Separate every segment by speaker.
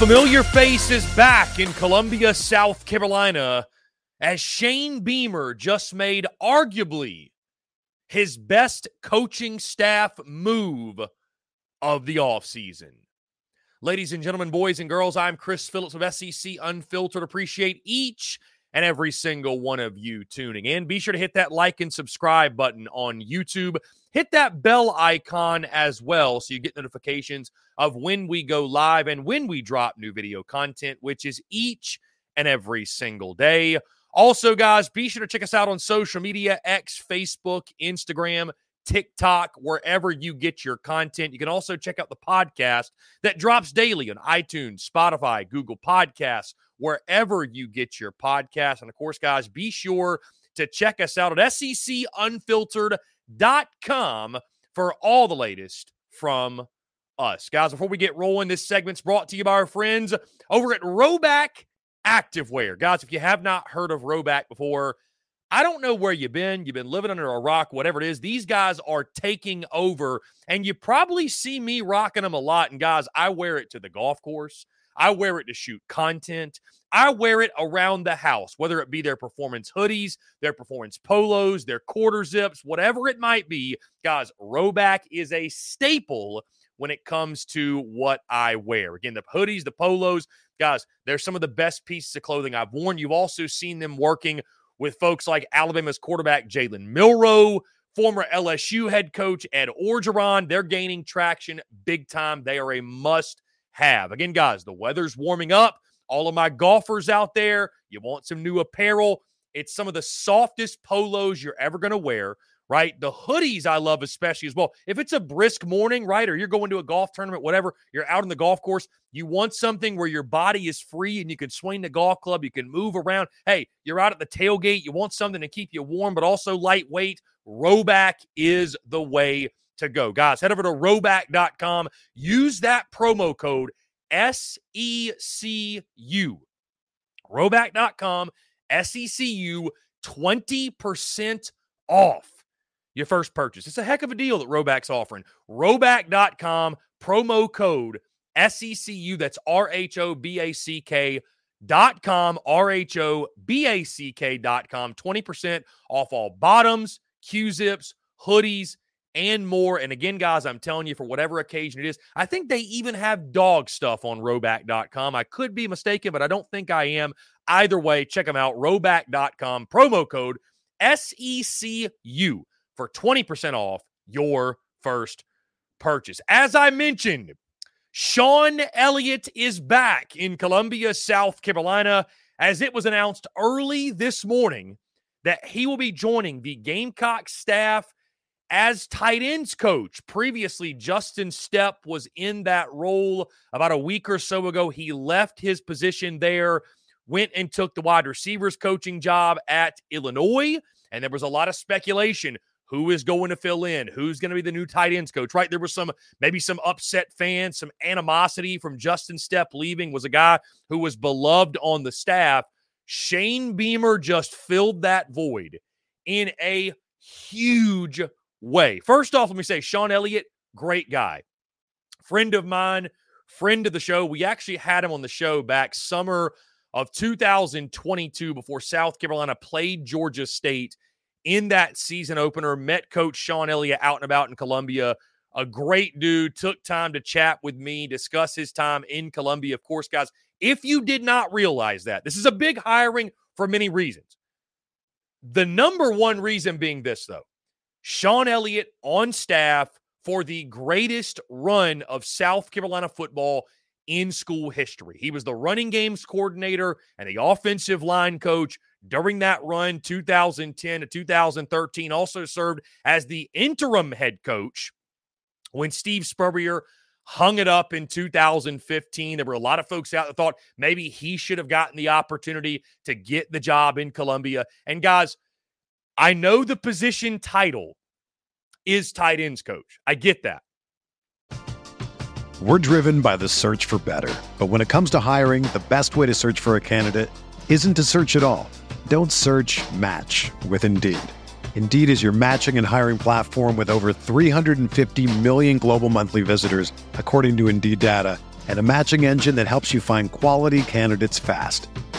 Speaker 1: Familiar face is back in Columbia, South Carolina, as Shane Beamer just made arguably his best coaching staff move of the offseason. Ladies and gentlemen, boys and girls, I'm Chris Phillips of SEC Unfiltered. Appreciate each and every single one of you tuning in. Be sure to hit that like and subscribe button on YouTube. Hit that bell icon as well so you get notifications of when we go live and when we drop new video content, which is each and every single day. Also, guys, be sure to check us out on social media X, Facebook, Instagram, TikTok, wherever you get your content. You can also check out the podcast that drops daily on iTunes, Spotify, Google Podcasts, wherever you get your podcast. And of course, guys, be sure to check us out at secunfiltered.com for all the latest from us. Guys, before we get rolling, this segment's brought to you by our friends over at Rhoback Activewear. Guys, if you have not heard of Rhoback before, I don't know where you've been. You've been living under a rock, whatever it is. These guys are taking over, and you probably see me rocking them a lot. And guys, I wear it to the golf course. I wear it to shoot content. I wear it around the house, whether it be their performance hoodies, their performance polos, their quarter zips, whatever it might be. Guys, Rhoback is a staple when it comes to what I wear. Again, the hoodies, the polos, guys, they're some of the best pieces of clothing I've worn. You've also seen them working with folks like Alabama's quarterback Jalen Milroe, former LSU head coach Ed Orgeron. They're gaining traction big time. They are a must have. Again, guys, the weather's warming up. All of my golfers out there, you want some new apparel. It's some of the softest polos you're ever going to wear right? The hoodies I love especially as well. If it's a brisk morning, right, or you're going to a golf tournament, whatever, you're out on the golf course, you want something where your body is free and you can swing the golf club, you can move around. Hey, you're out at the tailgate, you want something to keep you warm, but also lightweight. Rhoback is the way to go. Guys, head over to rhoback.com. Use that promo code SECU. Rhoback.com, SECU, 20% off your first purchase. It's a heck of a deal that Rhoback's offering. Rhoback.com, promo code SECU. That's R H O B A C K dot com, R H O B A C K dot com. 20% off all bottoms, Q zips, hoodies, and more. And again, guys, I'm telling you, for whatever occasion it is, I think they even have dog stuff on Rhoback.com. I could be mistaken, but I don't think I am. Either way, check them out. Rhoback.com, promo code SECU for 20% off your first purchase. As I mentioned, Shawn Elliott is back in Columbia, South Carolina, as it was announced early this morning that he will be joining the Gamecock staff as tight ends coach. Previously, Justin Stepp was in that role about a week or so ago. He left his position there, went and took the wide receivers coaching job at Illinois. And there was a lot of speculation who is going to fill in, who's going to be the new tight ends coach, right? There was some maybe some upset fans, some animosity from Justin Stepp leaving, was a guy who was beloved on the staff. Shane Beamer just filled that void in a huge way. First off, let me say Shawn Elliott, great guy, friend of mine, friend of the show. We actually had him on the show back summer of 2022 before South Carolina played Georgia State in that season opener. Met Coach Shawn Elliott out and about in Columbia. A great dude. Took time to chat with me, discuss his time in Columbia. Of course, guys, if you did not realize that, this is a big hiring for many reasons. The number one reason being this, though Shawn Elliott on staff for the greatest run of South Carolina football in school history. He was the running games coordinator and the offensive line coach during that run, 2010 to 2013, also served as the interim head coach when Steve Spurrier hung it up in 2015. There were a lot of folks out that thought maybe he should have gotten the opportunity to get the job in Columbia. And guys, I know the position title is tight ends coach. I get that.
Speaker 2: We're driven by the search for better. But when it comes to hiring, the best way to search for a candidate isn't to search at all. Don't search match with Indeed. Indeed is your matching and hiring platform with over 350 million global monthly visitors, according to Indeed data, and a matching engine that helps you find quality candidates fast.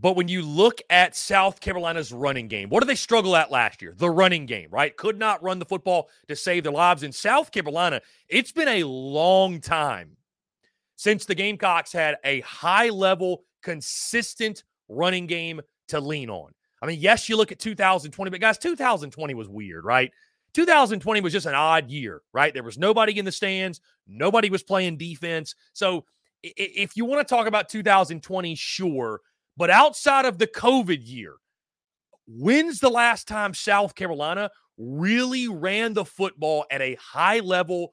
Speaker 1: But when you look at South Carolina's running game, what did they struggle at last year? The running game, right? Could not run the football to save their lives. In South Carolina, it's been a long time since the Gamecocks had a high level, consistent running game to lean on. I mean, yes, you look at 2020, but guys, 2020 was weird, right? 2020 was just an odd year, right? There was nobody in the stands, nobody was playing defense. So if you want to talk about 2020, sure. But outside of the COVID year, when's the last time South Carolina really ran the football at a high level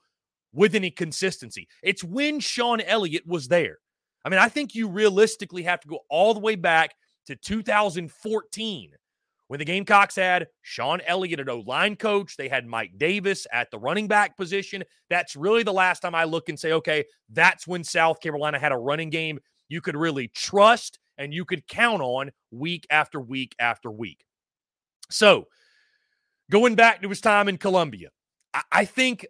Speaker 1: with any consistency? It's when Shawn Elliott was there. I mean, I think you realistically have to go all the way back to 2014 when the Gamecocks had Shawn Elliott at O line coach. They had Mike Davis at the running back position. That's really the last time I look and say, okay, that's when South Carolina had a running game you could really trust and you could count on week after week after week. So, going back to his time in Columbia, I, I think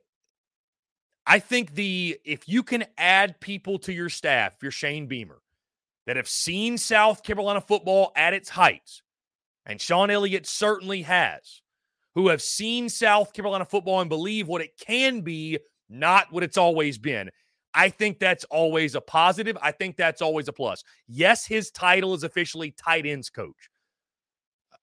Speaker 1: I think the if you can add people to your staff, if you're Shane Beamer, that have seen South Carolina football at its heights, and Shawn Elliott certainly has, who have seen South Carolina football and believe what it can be, not what it's always been. I think that's always a positive. I think that's always a plus. Yes, his title is officially tight ends coach.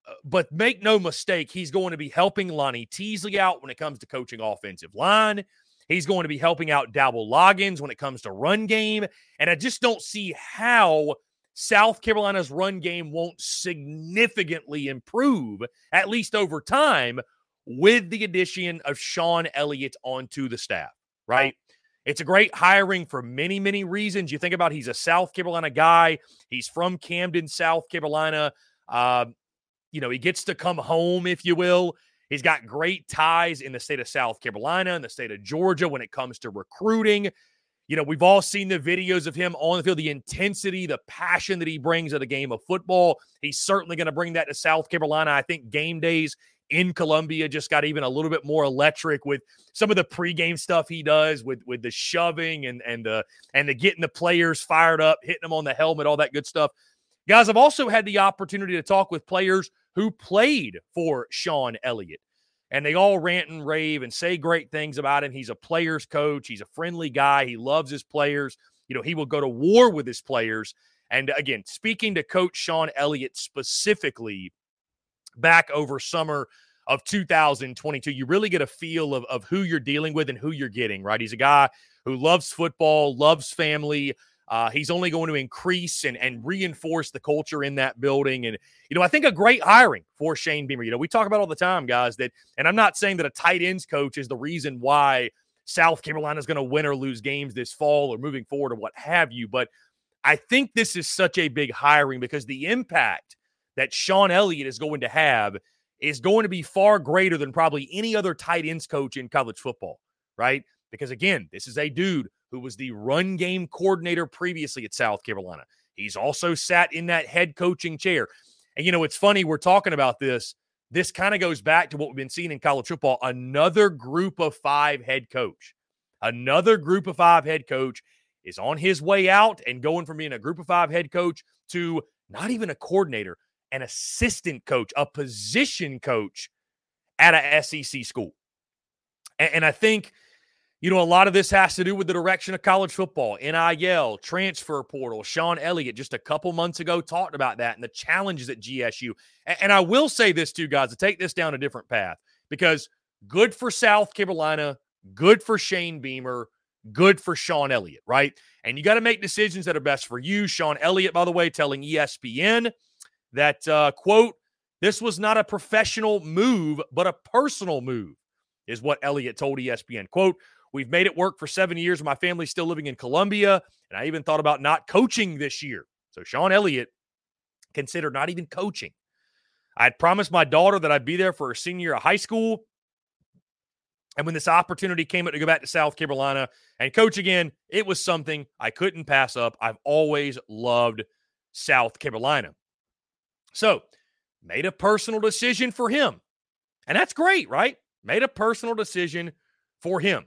Speaker 1: Uh, but make no mistake, he's going to be helping Lonnie Teasley out when it comes to coaching offensive line. He's going to be helping out Dowell Loggins when it comes to run game. And I just don't see how South Carolina's run game won't significantly improve, at least over time, with the addition of Shawn Elliott onto the staff, right? It's a great hiring for many, many reasons. You think about he's a South Carolina guy. He's from Camden, South Carolina. Uh, you know, he gets to come home, if you will. He's got great ties in the state of South Carolina and the state of Georgia when it comes to recruiting. You know, we've all seen the videos of him on the field, the intensity, the passion that he brings to the game of football. He's certainly going to bring that to South Carolina. I think game days in Columbia just got even a little bit more electric with some of the pregame stuff he does with with the shoving and and the and the getting the players fired up, hitting them on the helmet, all that good stuff. Guys, I've also had the opportunity to talk with players who played for Shawn Elliott. And they all rant and rave and say great things about him. He's a player's coach. He's a friendly guy. He loves his players. You know, he will go to war with his players. And again, speaking to Coach Shawn Elliott specifically, back over summer of 2022. You really get a feel of, of who you're dealing with and who you're getting, right? He's a guy who loves football, loves family. Uh, he's only going to increase and, and reinforce the culture in that building. And, you know, I think a great hiring for Shane Beamer. You know, we talk about all the time, guys, that, and I'm not saying that a tight ends coach is the reason why South Carolina is going to win or lose games this fall or moving forward or what have you. But I think this is such a big hiring because the impact that Shawn Elliott is going to have is going to be far greater than probably any other tight ends coach in college football, right? Because again, this is a dude who was the run game coordinator previously at South Carolina. He's also sat in that head coaching chair. And you know, it's funny, we're talking about this. This kind of goes back to what we've been seeing in college football another group of five head coach. Another group of five head coach is on his way out and going from being a group of five head coach to not even a coordinator, an assistant coach, a position coach at a SEC school. And, and, I think, you know, a lot of this has to do with the direction of college football, NIL, transfer portal. Shawn Elliott just a couple months ago talked about that and the challenges at GSU. And, and I will say this too, guys, to take this down a different path because good for South Carolina, good for Shane Beamer, good for Shawn Elliott, right? And you got to make decisions that are best for you. Shawn Elliott, by the way, telling ESPN that, uh, quote, this was not a professional move, but a personal move, is what Elliott told ESPN. Quote, we've made it work for seven years. My family's still living in Columbia, and I even thought about not coaching this year. So Shawn Elliott considered not even coaching. I had promised my daughter that I'd be there for her senior year of high school. And when this opportunity came up to go back to South Carolina and coach again, it was something I couldn't pass up. I've always loved South Carolina. So, made a personal decision for him. And that's great, right? Made a personal decision for him.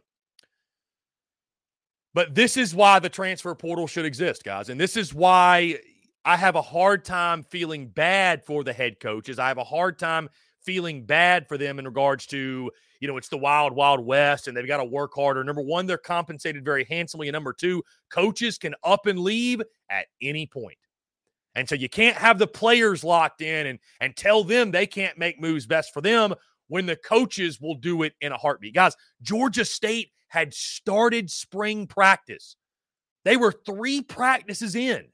Speaker 1: But this is why the transfer portal should exist, guys. And this is why I have a hard time feeling bad for the head coaches. I have a hard time feeling bad for them in regards to, you know, it's the wild, wild west and they've got to work harder. Number one, they're compensated very handsomely. And number two, coaches can up and leave at any point. And so you can't have the players locked in and, and tell them they can't make moves best for them when the coaches will do it in a heartbeat. Guys, Georgia State had started spring practice. They were three practices in.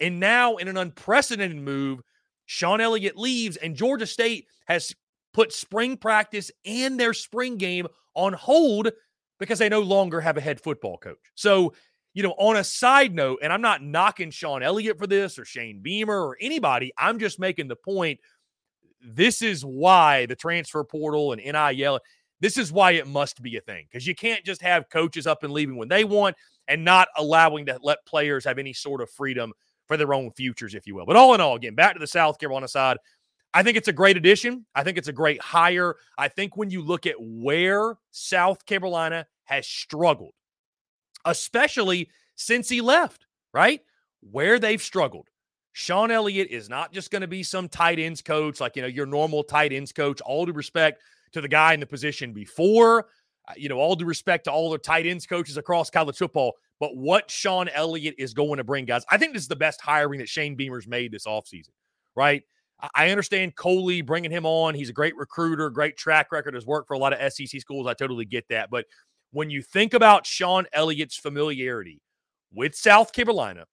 Speaker 1: And now, in an unprecedented move, Shawn Elliott leaves, and Georgia State has put spring practice and their spring game on hold because they no longer have a head football coach. So, you know, on a side note, and I'm not knocking Shawn Elliott for this or Shane Beamer or anybody, I'm just making the point. This is why the transfer portal and NIL, this is why it must be a thing because you can't just have coaches up and leaving when they want and not allowing to let players have any sort of freedom for their own futures, if you will. But all in all, again, back to the South Carolina side, I think it's a great addition. I think it's a great hire. I think when you look at where South Carolina has struggled, especially since he left, right? Where they've struggled. Shawn Elliott is not just going to be some tight ends coach, like, you know, your normal tight ends coach. All due respect to the guy in the position before, uh, you know, all due respect to all the tight ends coaches across college football. But what Shawn Elliott is going to bring, guys, I think this is the best hiring that Shane Beamer's made this offseason, right? I understand Coley bringing him on. He's a great recruiter, great track record, has worked for a lot of SEC schools. I totally get that. But when you think about Shawn Elliott's familiarity with South Carolina,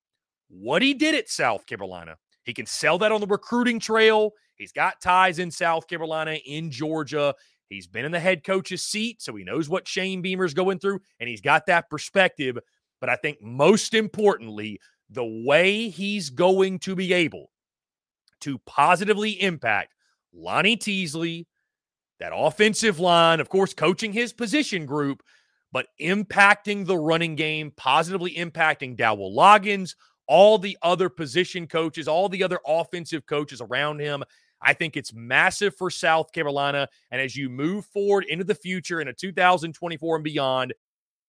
Speaker 1: what he did at South Carolina, he can sell that on the recruiting trail. He's got ties in South Carolina, in Georgia. He's been in the head coach's seat, so he knows what Shane Beamer's going through, and he's got that perspective. But I think most importantly, the way he's going to be able to positively impact Lonnie Teasley, that offensive line, of course, coaching his position group, but impacting the running game, positively impacting Dowell Loggins, all the other position coaches, all the other offensive coaches around him. I think it's massive for South Carolina. And as you move forward into the future, into 2024 and beyond,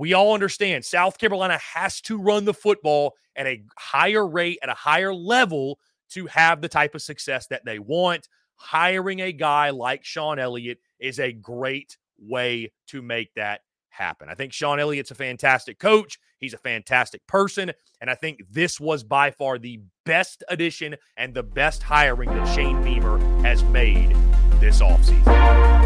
Speaker 1: We all understand South Carolina has to run the football at a higher rate, at a higher level to have the type of success that they want. Hiring a guy like Shawn Elliott is a great way to make that happen. I think Shawn Elliott's a fantastic coach. He's a fantastic person. And I think this was by far the best addition and the best hiring that Shane Beamer has made this offseason.